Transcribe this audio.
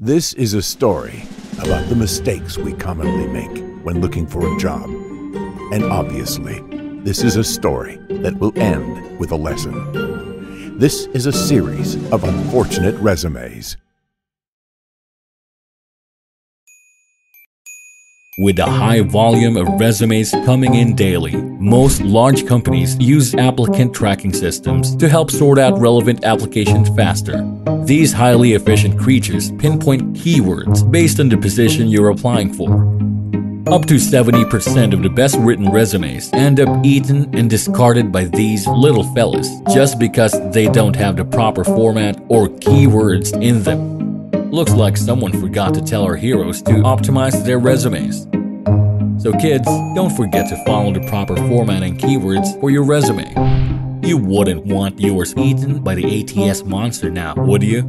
This is a story about the mistakes we commonly make when looking for a job. And obviously, this is a story that will end with a lesson. This is a series of unfortunate resumes. With a high volume of resumes coming in daily, most large companies use applicant tracking systems to help sort out relevant applications faster. These highly efficient creatures pinpoint keywords based on the position you're applying for. Up to 70% of the best written resumes end up eaten and discarded by these little fellas just because they don't have the proper format or keywords in them. Looks like someone forgot to tell our heroes to optimize their resumes. So kids, don't forget to follow the proper format and keywords for your resume. You wouldn't want yours eaten by the ATS monster now, would you?